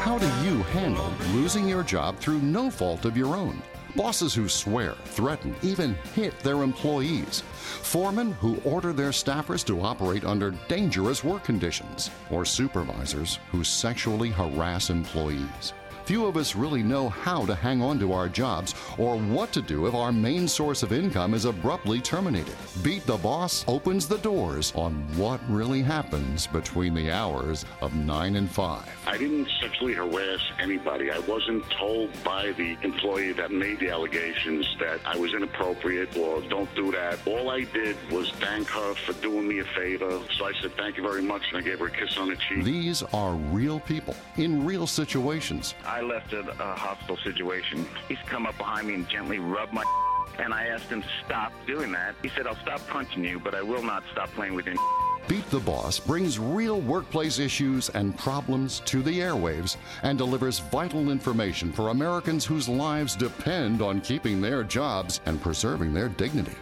How do you handle losing your job through no fault of your own? Bosses who swear, threaten, even hit their employees. Foremen who order their staffers to operate under dangerous work conditions. Or supervisors who sexually harass employees. Few of us really know how to hang on to our jobs or what to do if our main source of income is abruptly terminated. Beat the Boss opens the doors on what really happens between the hours of 9 and 5. I didn't sexually harass anybody. I wasn't told by the employee that made the allegations that I was inappropriate or don't do that. All I did was thank her for doing me a favor. So I said, thank you very much, and I gave her a kiss on the cheek. These are real people in real situations. I left a, a hostile situation. He's come up behind me and gently rubbed my and I asked him to stop doing that. He said, I'll stop punching you, but I will not stop playing with your Beat the Boss brings real workplace issues and problems to the airwaves and delivers vital information for Americans whose lives depend on keeping their jobs and preserving their dignity.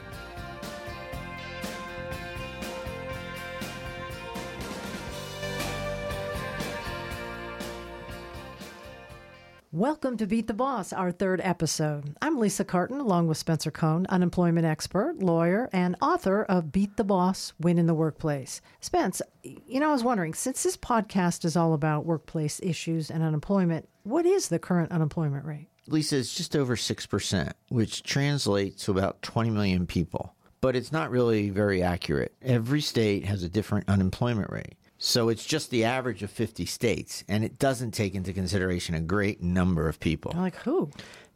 Welcome to Beat the Boss, our third episode. I'm Lisa Carton, along with Spencer Cohn, unemployment expert, lawyer, and author of Beat the Boss Win in the Workplace. Spence, you know, I was wondering since this podcast is all about workplace issues and unemployment, what is the current unemployment rate? Lisa, it's just over 6%, which translates to about 20 million people. But it's not really very accurate. Every state has a different unemployment rate. So it's just the average of 50 states, and it doesn't take into consideration a great number of people. Like who?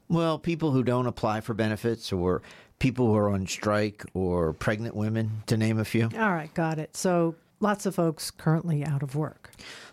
Well, people who don't apply for benefits, or people who are on strike, or pregnant women, to name a few. All right, got it. So lots of folks currently out of work.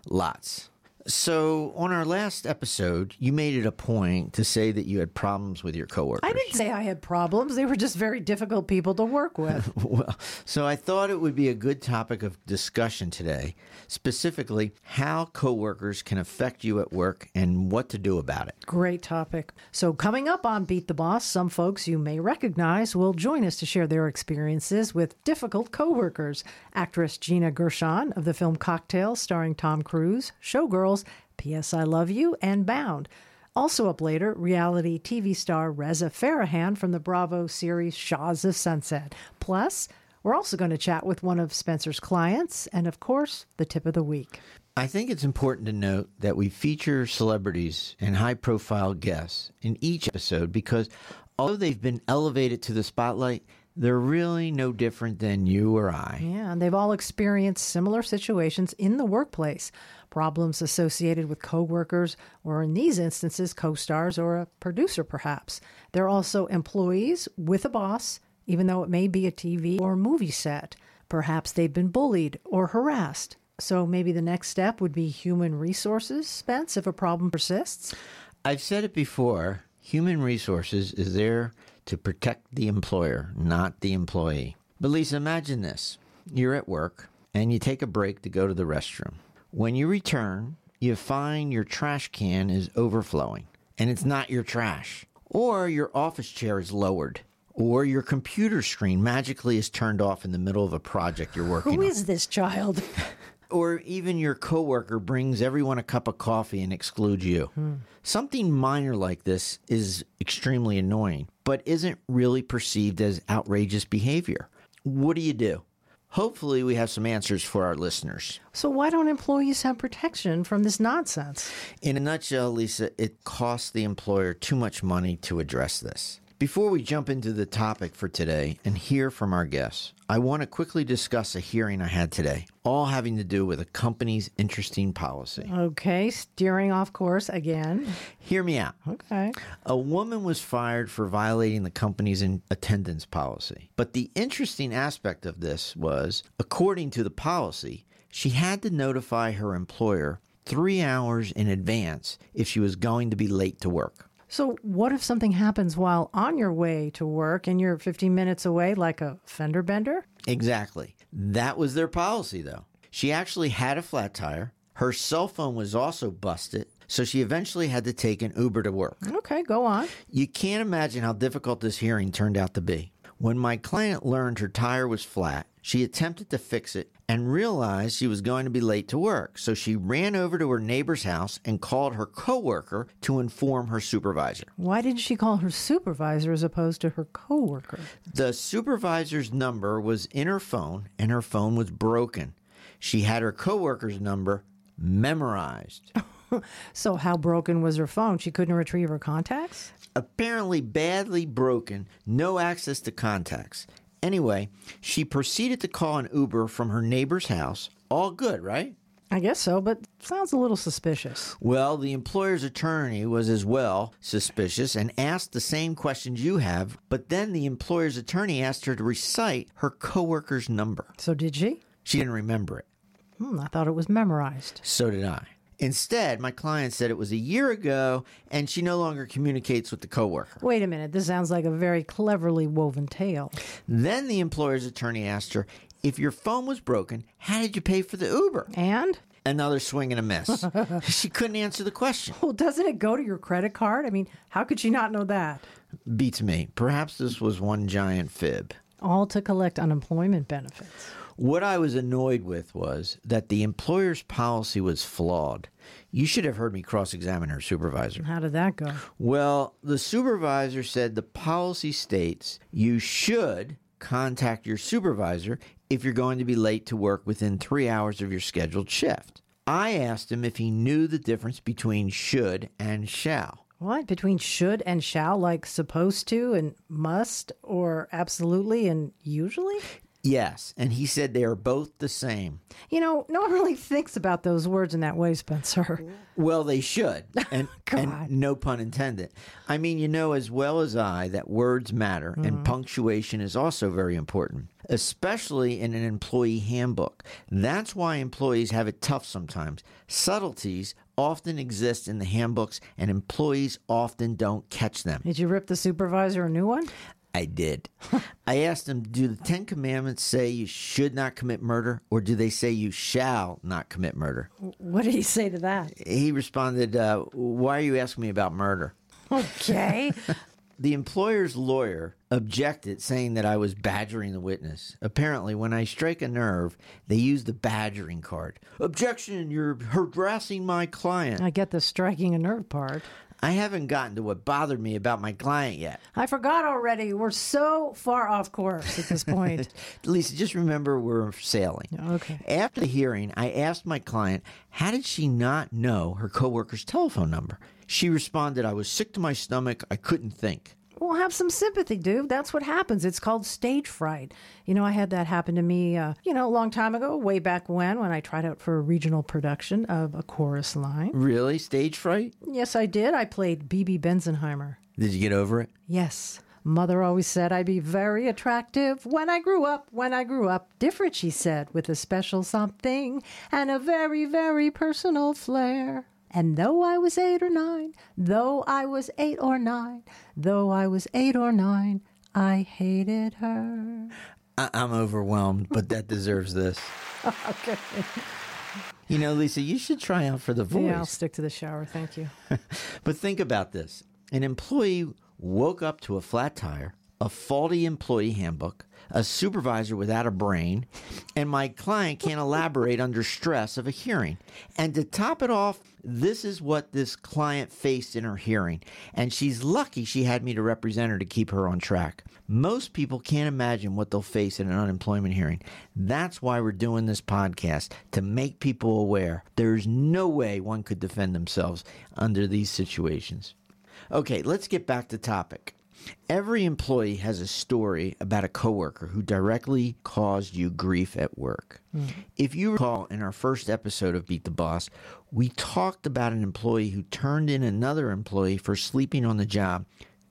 Lots. So, on our last episode, you made it a point to say that you had problems with your coworkers. I didn't say I had problems. They were just very difficult people to work with. well, so I thought it would be a good topic of discussion today, specifically how coworkers can affect you at work and what to do about it. Great topic. So, coming up on Beat the Boss, some folks you may recognize will join us to share their experiences with difficult coworkers. Actress Gina Gershon of the film Cocktail, starring Tom Cruise, Showgirls, P.S. I Love You, and Bound. Also up later, reality TV star Reza Farahan from the Bravo series Shahs of Sunset. Plus, we're also going to chat with one of Spencer's clients, and of course, the tip of the week. I think it's important to note that we feature celebrities and high profile guests in each episode because although they've been elevated to the spotlight, they're really no different than you or I. Yeah, and they've all experienced similar situations in the workplace. Problems associated with coworkers, or in these instances, co stars or a producer, perhaps. They're also employees with a boss, even though it may be a TV or movie set. Perhaps they've been bullied or harassed. So maybe the next step would be human resources, Spence, if a problem persists. I've said it before human resources is there to protect the employer, not the employee. But Lisa, imagine this you're at work and you take a break to go to the restroom. When you return, you find your trash can is overflowing and it's not your trash. Or your office chair is lowered. Or your computer screen magically is turned off in the middle of a project you're working Who on. is this child? or even your coworker brings everyone a cup of coffee and excludes you. Hmm. Something minor like this is extremely annoying, but isn't really perceived as outrageous behavior. What do you do? Hopefully, we have some answers for our listeners. so, why don't employees have protection from this nonsense? In a nutshell, Lisa, it costs the employer too much money to address this. Before we jump into the topic for today and hear from our guests, I want to quickly discuss a hearing I had today, all having to do with a company's interesting policy. Okay, steering off course again. Hear me out. Okay. A woman was fired for violating the company's in- attendance policy. But the interesting aspect of this was, according to the policy, she had to notify her employer three hours in advance if she was going to be late to work. So, what if something happens while on your way to work and you're 15 minutes away, like a fender bender? Exactly. That was their policy, though. She actually had a flat tire. Her cell phone was also busted. so she eventually had to take an Uber to work. Okay, go on. You can't imagine how difficult this hearing turned out to be. When my client learned her tire was flat, she attempted to fix it and realized she was going to be late to work. So she ran over to her neighbor's house and called her coworker to inform her supervisor. Why didn't she call her supervisor as opposed to her coworker? The supervisor's number was in her phone and her phone was broken. She had her coworker's number memorized. So, how broken was her phone? She couldn't retrieve her contacts? apparently badly broken, no access to contacts. Anyway, she proceeded to call an Uber from her neighbor's house. All good, right? I guess so, but sounds a little suspicious. Well, the employer's attorney was as well suspicious and asked the same questions you have, but then the employer's attorney asked her to recite her coworker's number. So, did she? She didn't remember it. Hmm, I thought it was memorized. So did I. Instead, my client said it was a year ago and she no longer communicates with the coworker. Wait a minute, this sounds like a very cleverly woven tale. Then the employer's attorney asked her, if your phone was broken, how did you pay for the Uber? And? Another swing and a miss. she couldn't answer the question. Well, doesn't it go to your credit card? I mean, how could she not know that? Beats me. Perhaps this was one giant fib. All to collect unemployment benefits. What I was annoyed with was that the employer's policy was flawed. You should have heard me cross examine her supervisor. How did that go? Well, the supervisor said the policy states you should contact your supervisor if you're going to be late to work within three hours of your scheduled shift. I asked him if he knew the difference between should and shall. What? Between should and shall, like supposed to and must, or absolutely and usually? Yes, and he said they are both the same. You know, no one really thinks about those words in that way, Spencer. Well, they should, and, and no pun intended. I mean, you know as well as I that words matter, and mm-hmm. punctuation is also very important, especially in an employee handbook. That's why employees have it tough sometimes. Subtleties often exist in the handbooks, and employees often don't catch them. Did you rip the supervisor a new one? I did. I asked him, Do the Ten Commandments say you should not commit murder, or do they say you shall not commit murder? What did he say to that? He responded, uh, Why are you asking me about murder? Okay. The employer's lawyer objected, saying that I was badgering the witness. Apparently, when I strike a nerve, they use the badgering card. Objection, you're harassing my client. I get the striking a nerve part. I haven't gotten to what bothered me about my client yet. I forgot already. We're so far off course at this point. Lisa, just remember we're sailing. Okay. After the hearing, I asked my client, how did she not know her coworker's telephone number? She responded, I was sick to my stomach. I couldn't think. Well, have some sympathy, dude. That's what happens. It's called stage fright. You know, I had that happen to me, uh, you know, a long time ago, way back when, when I tried out for a regional production of a chorus line. Really? Stage fright? Yes, I did. I played Bebe Benzenheimer. Did you get over it? Yes. Mother always said I'd be very attractive when I grew up, when I grew up. Different, she said, with a special something and a very, very personal flair. And though I was eight or nine, though I was eight or nine, though I was eight or nine, I hated her. I- I'm overwhelmed, but that deserves this. Okay. You know, Lisa, you should try out for the voice. Yeah, I'll stick to the shower. Thank you. But think about this an employee woke up to a flat tire, a faulty employee handbook, a supervisor without a brain, and my client can't elaborate under stress of a hearing. And to top it off, this is what this client faced in her hearing. And she's lucky she had me to represent her to keep her on track. Most people can't imagine what they'll face in an unemployment hearing. That's why we're doing this podcast to make people aware there's no way one could defend themselves under these situations. Okay, let's get back to topic. Every employee has a story about a coworker who directly caused you grief at work. Hmm. If you recall in our first episode of Beat the Boss, we talked about an employee who turned in another employee for sleeping on the job,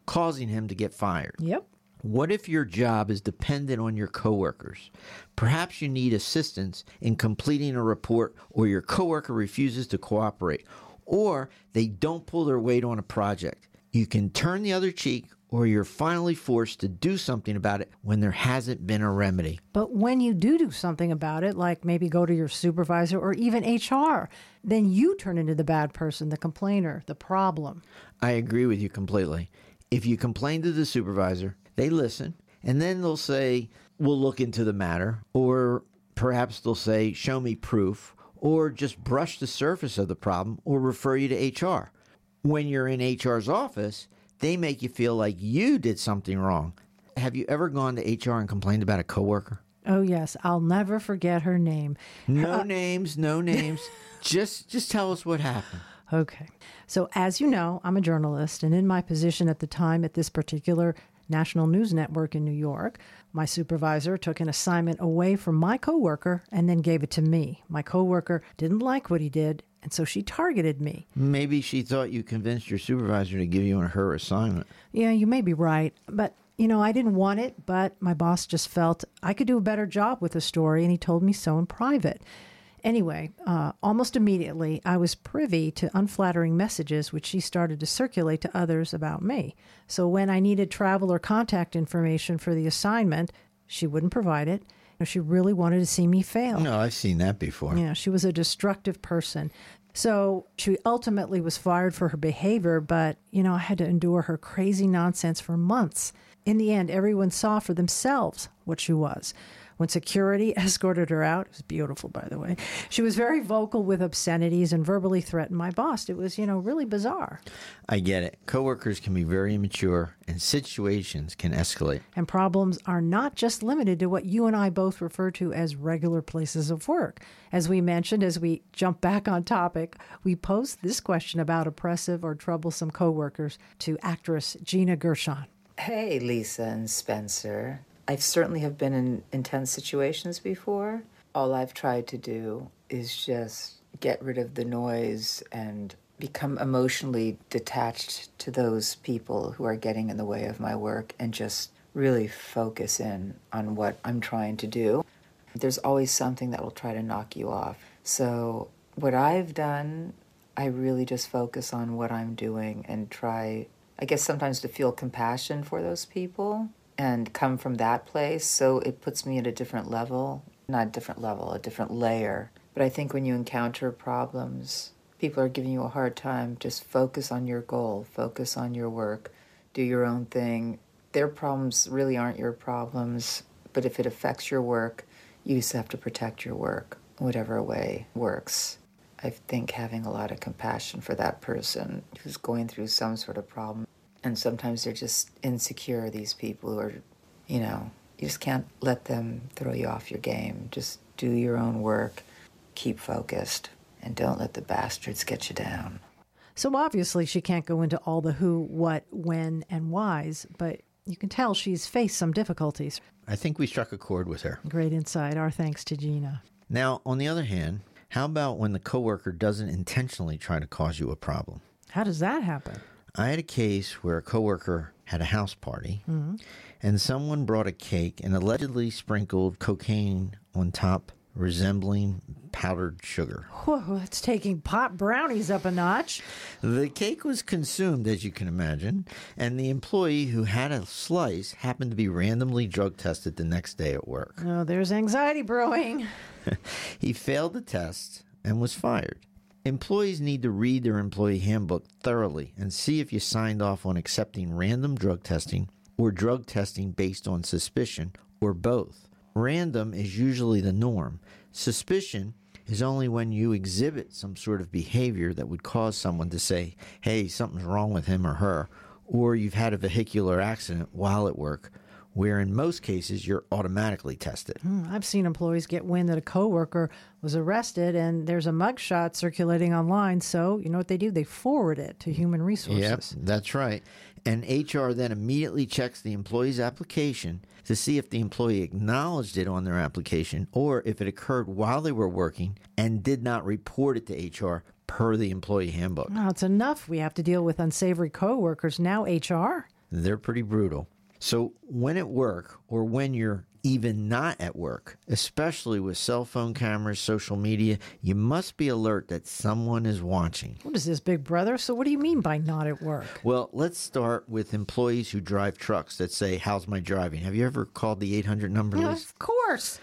causing him to get fired. Yep. What if your job is dependent on your coworkers? Perhaps you need assistance in completing a report or your coworker refuses to cooperate or they don't pull their weight on a project. You can turn the other cheek or you're finally forced to do something about it when there hasn't been a remedy. But when you do do something about it, like maybe go to your supervisor or even HR, then you turn into the bad person, the complainer, the problem. I agree with you completely. If you complain to the supervisor, they listen, and then they'll say, We'll look into the matter, or perhaps they'll say, Show me proof, or just brush the surface of the problem, or refer you to HR. When you're in HR's office, they make you feel like you did something wrong. Have you ever gone to HR and complained about a coworker? Oh, yes, I'll never forget her name. No uh, names, no names. just just tell us what happened. Okay. So, as you know, I'm a journalist, and in my position at the time at this particular national news network in New York, my supervisor took an assignment away from my coworker and then gave it to me. My coworker didn't like what he did, and so she targeted me. Maybe she thought you convinced your supervisor to give you her assignment. Yeah, you may be right, but you know, I didn't want it, but my boss just felt I could do a better job with the story, and he told me so in private. Anyway, uh, almost immediately, I was privy to unflattering messages which she started to circulate to others about me. So when I needed travel or contact information for the assignment, she wouldn't provide it. She really wanted to see me fail. No, I've seen that before. Yeah, she was a destructive person. So she ultimately was fired for her behavior, but, you know, I had to endure her crazy nonsense for months. In the end, everyone saw for themselves what she was. When security escorted her out, it was beautiful, by the way, she was very vocal with obscenities and verbally threatened my boss. It was, you know, really bizarre. I get it. Coworkers can be very immature and situations can escalate. And problems are not just limited to what you and I both refer to as regular places of work. As we mentioned, as we jump back on topic, we posed this question about oppressive or troublesome coworkers to actress Gina Gershon. Hey, Lisa and Spencer. I certainly have been in intense situations before. All I've tried to do is just get rid of the noise and become emotionally detached to those people who are getting in the way of my work and just really focus in on what I'm trying to do. There's always something that will try to knock you off. So, what I've done, I really just focus on what I'm doing and try, I guess, sometimes to feel compassion for those people and come from that place. So it puts me at a different level, not a different level, a different layer. But I think when you encounter problems, people are giving you a hard time, just focus on your goal, focus on your work, do your own thing. Their problems really aren't your problems, but if it affects your work, you just have to protect your work, whatever way works. I think having a lot of compassion for that person who's going through some sort of problem and sometimes they're just insecure these people who are you know you just can't let them throw you off your game just do your own work keep focused and don't let the bastards get you down So obviously, she can't go into all the who, what, when, and whys, but you can tell she's faced some difficulties. I think we struck a chord with her. Great insight. Our thanks to Gina. Now, on the other hand, how about when the coworker doesn't intentionally try to cause you a problem? How does that happen? I had a case where a coworker had a house party mm-hmm. and someone brought a cake and allegedly sprinkled cocaine on top, resembling powdered sugar. Whoa, it's taking pot brownies up a notch. The cake was consumed, as you can imagine, and the employee who had a slice happened to be randomly drug tested the next day at work. Oh, there's anxiety brewing. He failed the test and was fired. Employees need to read their employee handbook thoroughly and see if you signed off on accepting random drug testing or drug testing based on suspicion or both. Random is usually the norm. Suspicion is only when you exhibit some sort of behavior that would cause someone to say, hey, something's wrong with him or her, or you've had a vehicular accident while at work, where in most cases you're automatically tested. Hmm, I've seen employees get wind that a coworker was arrested and there's a mugshot circulating online. So, you know what they do? They forward it to human resources. Yep, that's right. And HR then immediately checks the employee's application to see if the employee acknowledged it on their application or if it occurred while they were working and did not report it to HR per the employee handbook. Now, it's enough. We have to deal with unsavory coworkers. Now, HR. They're pretty brutal. So, when at work or when you're even not at work, especially with cell phone cameras, social media. You must be alert that someone is watching. What is this, Big Brother? So, what do you mean by not at work? Well, let's start with employees who drive trucks that say, How's my driving? Have you ever called the 800 number list? Of course.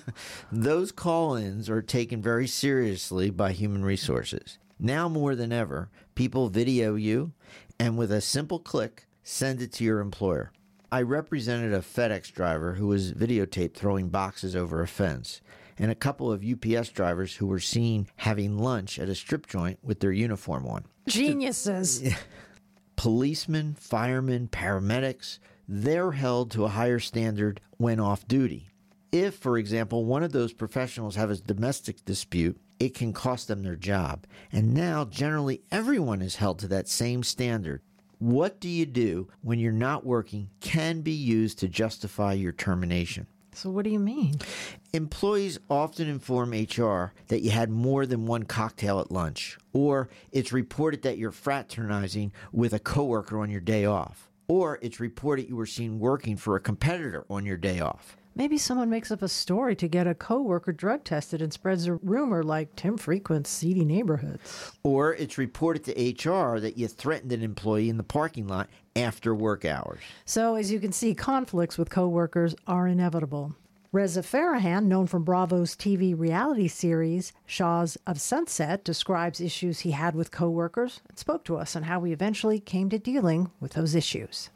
Those call ins are taken very seriously by human resources. Now more than ever, people video you and with a simple click, send it to your employer. I represented a FedEx driver who was videotaped throwing boxes over a fence, and a couple of UPS drivers who were seen having lunch at a strip joint with their uniform on. Geniuses. Policemen, firemen, paramedics, they're held to a higher standard when off duty. If, for example, one of those professionals have a domestic dispute, it can cost them their job. And now, generally, everyone is held to that same standard. What do you do when you're not working can be used to justify your termination. So, what do you mean? Employees often inform HR that you had more than one cocktail at lunch, or it's reported that you're fraternizing with a coworker on your day off, or it's reported you were seen working for a competitor on your day off. Maybe someone makes up a story to get a coworker drug tested and spreads a rumor like Tim frequents seedy neighborhoods. Or it's reported to HR that you threatened an employee in the parking lot after work hours. So, as you can see, conflicts with coworkers are inevitable. Reza Farahan, known from Bravo's TV reality series Shahs of Sunset, describes issues he had with coworkers and spoke to us on how he eventually came to dealing with those issues.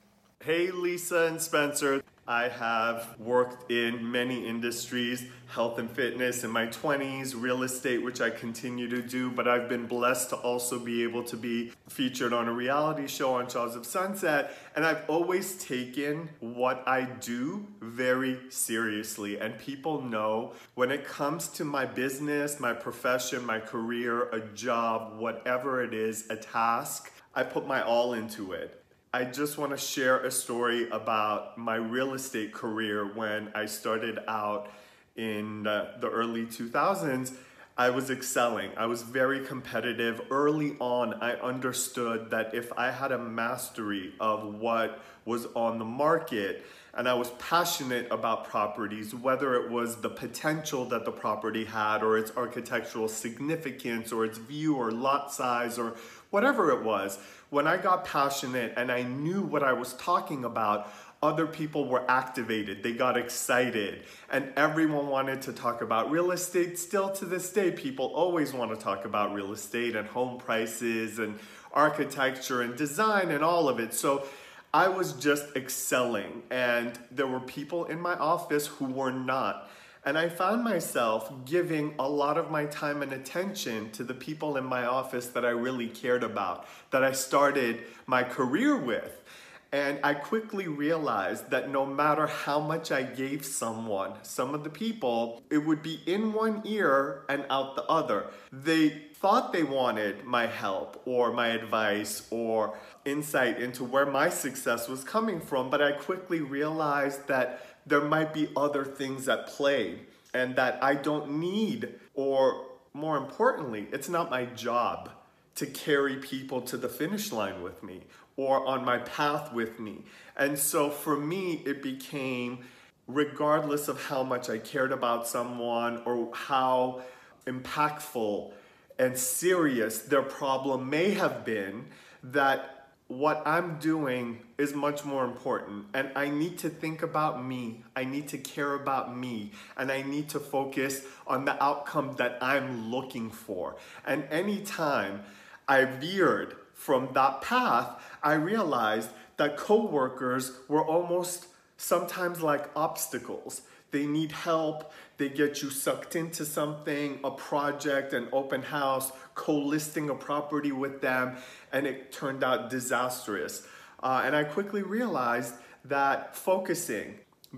Hey, Lisa and Spencer. I have worked in many industries, health and fitness in my 20s, real estate, which I continue to do, but I've been blessed to also be able to be featured on a reality show on Shahs of Sunset. And I've always taken what I do very seriously. And people know when it comes to my business, my profession, my career, a job, whatever it is, a task, I put my all into it. I just want to share a story about my real estate career when I started out in the early 2000s. I was excelling. I was very competitive. Early on, I understood that if I had a mastery of what was on the market and I was passionate about properties, whether it was the potential that the property had or its architectural significance or its view or lot size or whatever it was, when I got passionate and I knew what I was talking about, other people were activated. They got excited. And everyone wanted to talk about real estate. Still to this day, people always want to talk about real estate and home prices and architecture and design and all of it. So I was just excelling. And there were people in my office who were not. And I found myself giving a lot of my time and attention to the people in my office that I really cared about, that I started my career with. And I quickly realized that no matter how much I gave someone, some of the people, it would be in one ear and out the other. They thought they wanted my help or my advice or insight into where my success was coming from, but I quickly realized that there might be other things at play and that I don't need, or more importantly, it's not my job to carry people to the finish line with me or on my path with me. And so for me, it became regardless of how much I cared about someone or how impactful and serious their problem may have been, that what I'm doing is much more important. And I need to think about me. I need to care about me. And I need to focus on the outcome that I'm looking for. And anytime I veered from that path, I realized that coworkers were almost sometimes like obstacles. They need help, they get you sucked into something, a project, an open house, co listing a property with them, and it turned out disastrous. Uh, and I quickly realized that focusing,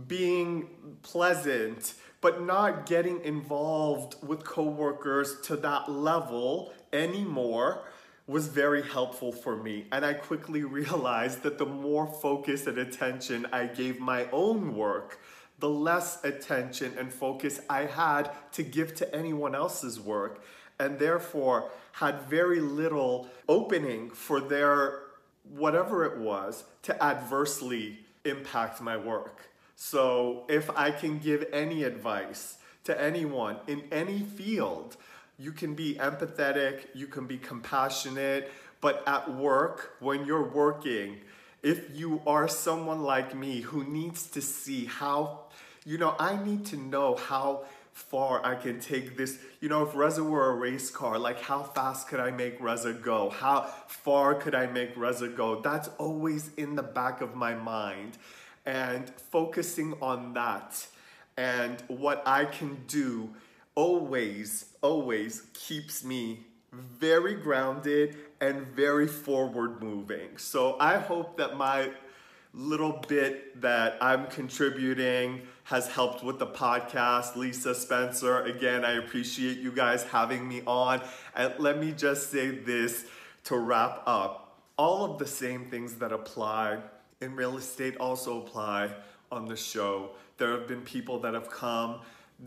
being pleasant, but not getting involved with coworkers to that level anymore was very helpful for me. And I quickly realized that the more focus and attention I gave my own work, the less attention and focus I had to give to anyone else's work, and therefore had very little opening for their whatever it was to adversely impact my work. So if I can give any advice to anyone in any field, you can be empathetic, you can be compassionate, but at work, when you're working, if you are someone like me who needs to see how, you know, I need to know how far I can take this. You know, if Reza were a race car, like how fast could I make Reza go? How far could I make Reza go? That's always in the back of my mind. And focusing on that and what I can do always, always keeps me very grounded and very forward moving. So I hope that my little bit that I'm contributing has helped with the podcast. Lisa Spencer, again, I appreciate you guys having me on. And let me just say this to wrap up all of the same things that apply in real estate also apply on the show. There have been people that have come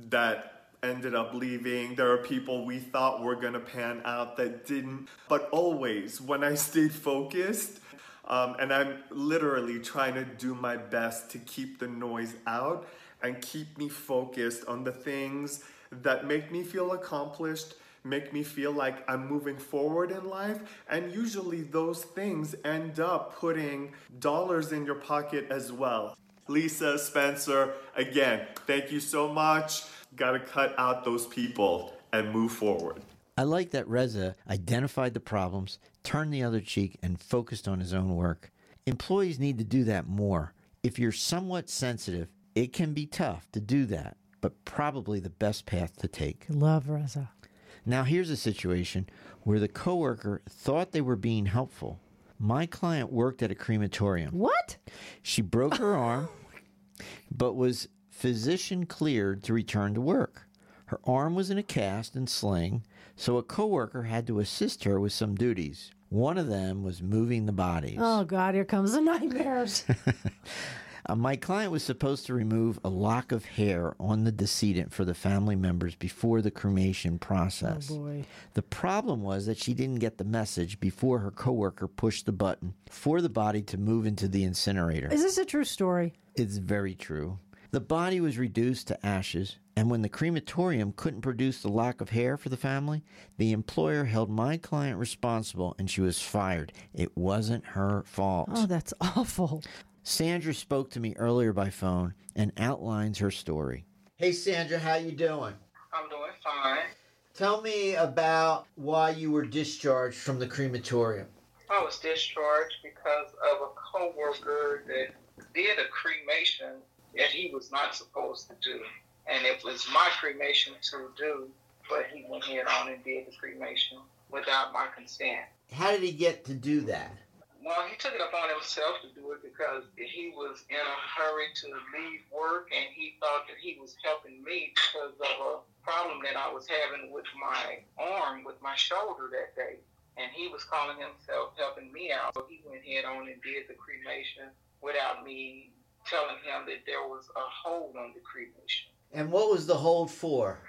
that ended up leaving. There are people we thought were to pan out that didn't. But always, when I stayed focused, um, and I'm literally trying to do my best to keep the noise out and keep me focused on the things that make me feel accomplished, make me feel like I'm moving forward in life. And usually those things end up putting dollars in your pocket as well. Lisa, Spencer, again, thank you so much. Got to cut out those people and move forward. I like that Reza identified the problems, turned the other cheek, and focused on his own work. Employees need to do that more. If you're somewhat sensitive, it can be tough to do that, but probably the best path to take. Love Reza. Now, here's a situation where the coworker thought they were being helpful. My client worked at a crematorium. What? She broke her arm, but was physician cleared to return to work. Her arm was in a cast and sling, so a coworker had to assist her with some duties. One of them was moving the bodies. Oh, God, here comes the nightmares. Uh, my client was supposed to remove a lock of hair on the decedent for the family members before the cremation process. Oh, boy. The problem was that she didn't get the message before her coworker pushed the button for the body to move into the incinerator. Is this a true story? It's very true. The body was reduced to ashes, and when the crematorium couldn't produce the lock of hair for the family, the employer held my client responsible and she was fired. It wasn't her fault. Oh, that's awful. Sandra spoke to me earlier by phone and outlines her story. Hey Sandra, how you doing? I'm doing fine. Tell me about why you were discharged from the crematorium. I was discharged because of a coworker that did a cremation that he was not supposed to do. And it was my cremation to do, but he went ahead on and did the cremation without my consent. How did he get to do that? Well, he took it upon himself to do it because he was in a hurry to leave work and he thought that he was helping me because of a problem that I was having with my arm, with my shoulder that day. And he was calling himself helping me out. So he went ahead on and did the cremation without me telling him that there was a hold on the cremation. And what was the hold for?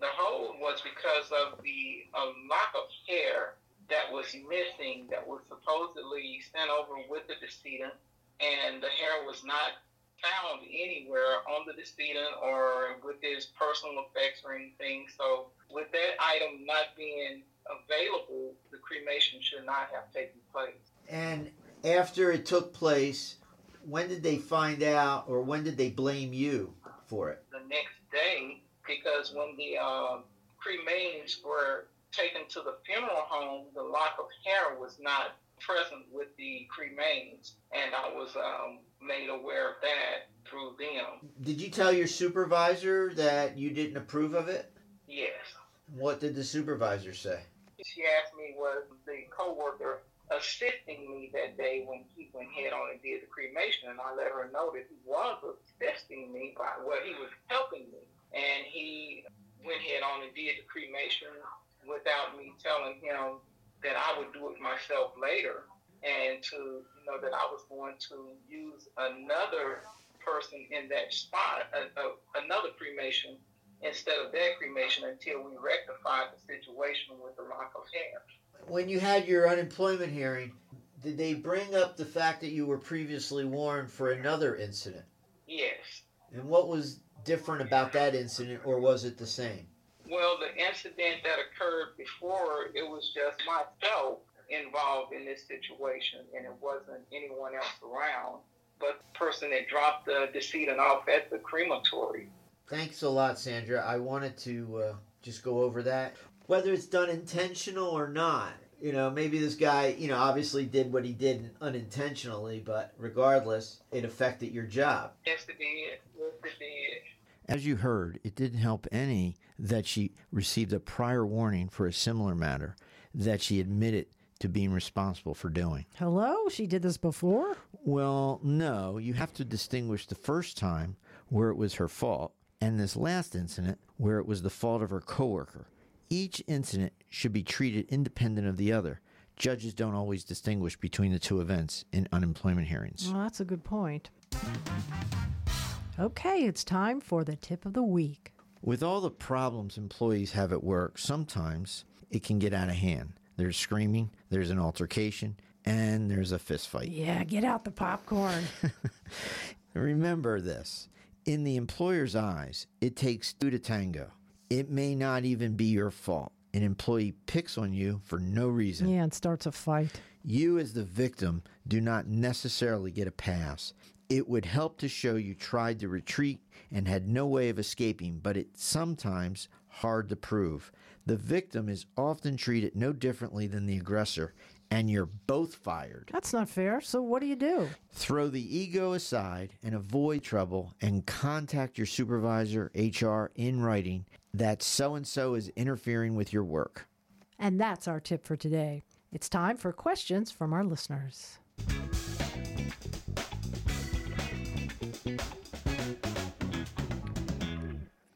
The hold was because of the um, a lock of hair that was missing that was supposedly sent over with the decedent, and the hair was not found anywhere on the decedent or with his personal effects or anything. So, with that item not being available, the cremation should not have taken place. And after it took place, when did they find out or when did they blame you for it? The next day, because when the uh, cremains were taken to the funeral home, the lock of hair was not present with the cremains, and I was um, made aware of that through them. Did you tell your supervisor that you didn't approve of it? Yes. What did the supervisor say? She asked me was the coworker assisting me that day when he went head on and did the cremation, and I let her know that he was assisting me by well, he was helping me, and he went head on and did the cremation without me telling him that I would do it myself later, and to you know that I was going to use another person in that spot, a, a, another cremation instead of that cremation until we rectified the situation with the lock of hair. When you had your unemployment hearing, did they bring up the fact that you were previously warned for another incident? Yes, And what was different about that incident, or was it the same? Well, the incident that occurred before, it was just myself involved in this situation, and it wasn't anyone else around, but the person that dropped the decedent off at the crematory. Thanks a lot, Sandra. I wanted to uh, just go over that. Whether it's done intentional or not, you know, maybe this guy, you know, obviously did what he did unintentionally, but regardless, it affected your job. Yes, it did. Yes, it did. As you heard, it didn't help any that she received a prior warning for a similar matter that she admitted to being responsible for doing. Hello? She did this before? Well, no, you have to distinguish the first time where it was her fault and this last incident where it was the fault of her coworker. Each incident should be treated independent of the other. Judges don't always distinguish between the two events in unemployment hearings. Well, that's a good point. Okay, it's time for the tip of the week. With all the problems employees have at work, sometimes it can get out of hand. There's screaming, there's an altercation, and there's a fist fight. Yeah, get out the popcorn. Remember this in the employer's eyes, it takes two to tango. It may not even be your fault. An employee picks on you for no reason. yeah, and starts a fight. You, as the victim, do not necessarily get a pass. It would help to show you tried to retreat and had no way of escaping, but it's sometimes hard to prove. The victim is often treated no differently than the aggressor, and you're both fired. That's not fair. So what do you do? Throw the ego aside and avoid trouble and contact your supervisor, HR, in writing that so and so is interfering with your work. And that's our tip for today. It's time for questions from our listeners.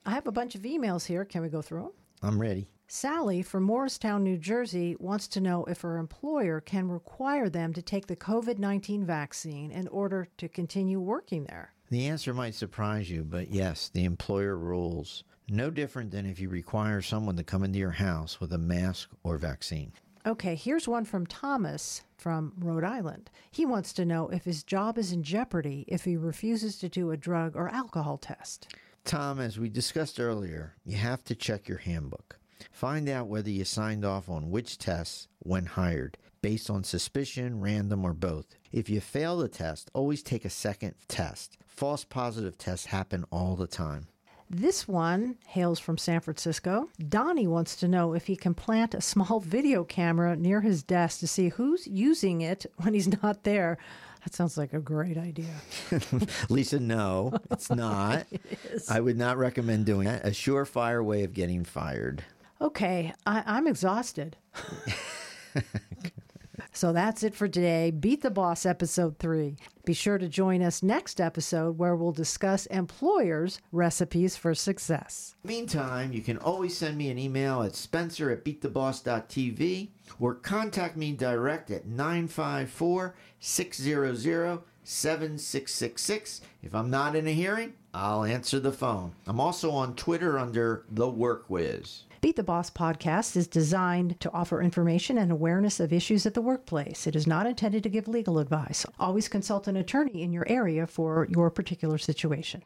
I have a bunch of emails here. Can we go through them? I'm ready. Sally from Morristown, New Jersey wants to know if her employer can require them to take the COVID 19 vaccine in order to continue working there. The answer might surprise you, but yes, the employer rules. No different than if you require someone to come into your house with a mask or vaccine. Okay, here's one from Thomas from Rhode Island. He wants to know if his job is in jeopardy if he refuses to do a drug or alcohol test. Tom, as we discussed earlier, you have to check your handbook. Find out whether you signed off on which tests when hired, based on suspicion, random, or both. If you fail the test, always take a second test. False positive tests happen all the time. This one hails from San Francisco. Donnie wants to know if he can plant a small video camera near his desk to see who's using it when he's not there. That sounds like a great idea. Lisa, no, it's not. I would not recommend doing that. A surefire way of getting fired. Okay, I, I'm exhausted. so that's it for today. Beat the Boss episode three. Be sure to join us next episode where we'll discuss employers' recipes for success. Meantime, you can always send me an email at spencer at beattheboss.tv or contact me direct at 954 600 7666. If I'm not in a hearing, I'll answer the phone. I'm also on Twitter under The Work Whiz. Beat the Boss podcast is designed to offer information and awareness of issues at the workplace. It is not intended to give legal advice. Always consult an attorney in your area for your particular situation.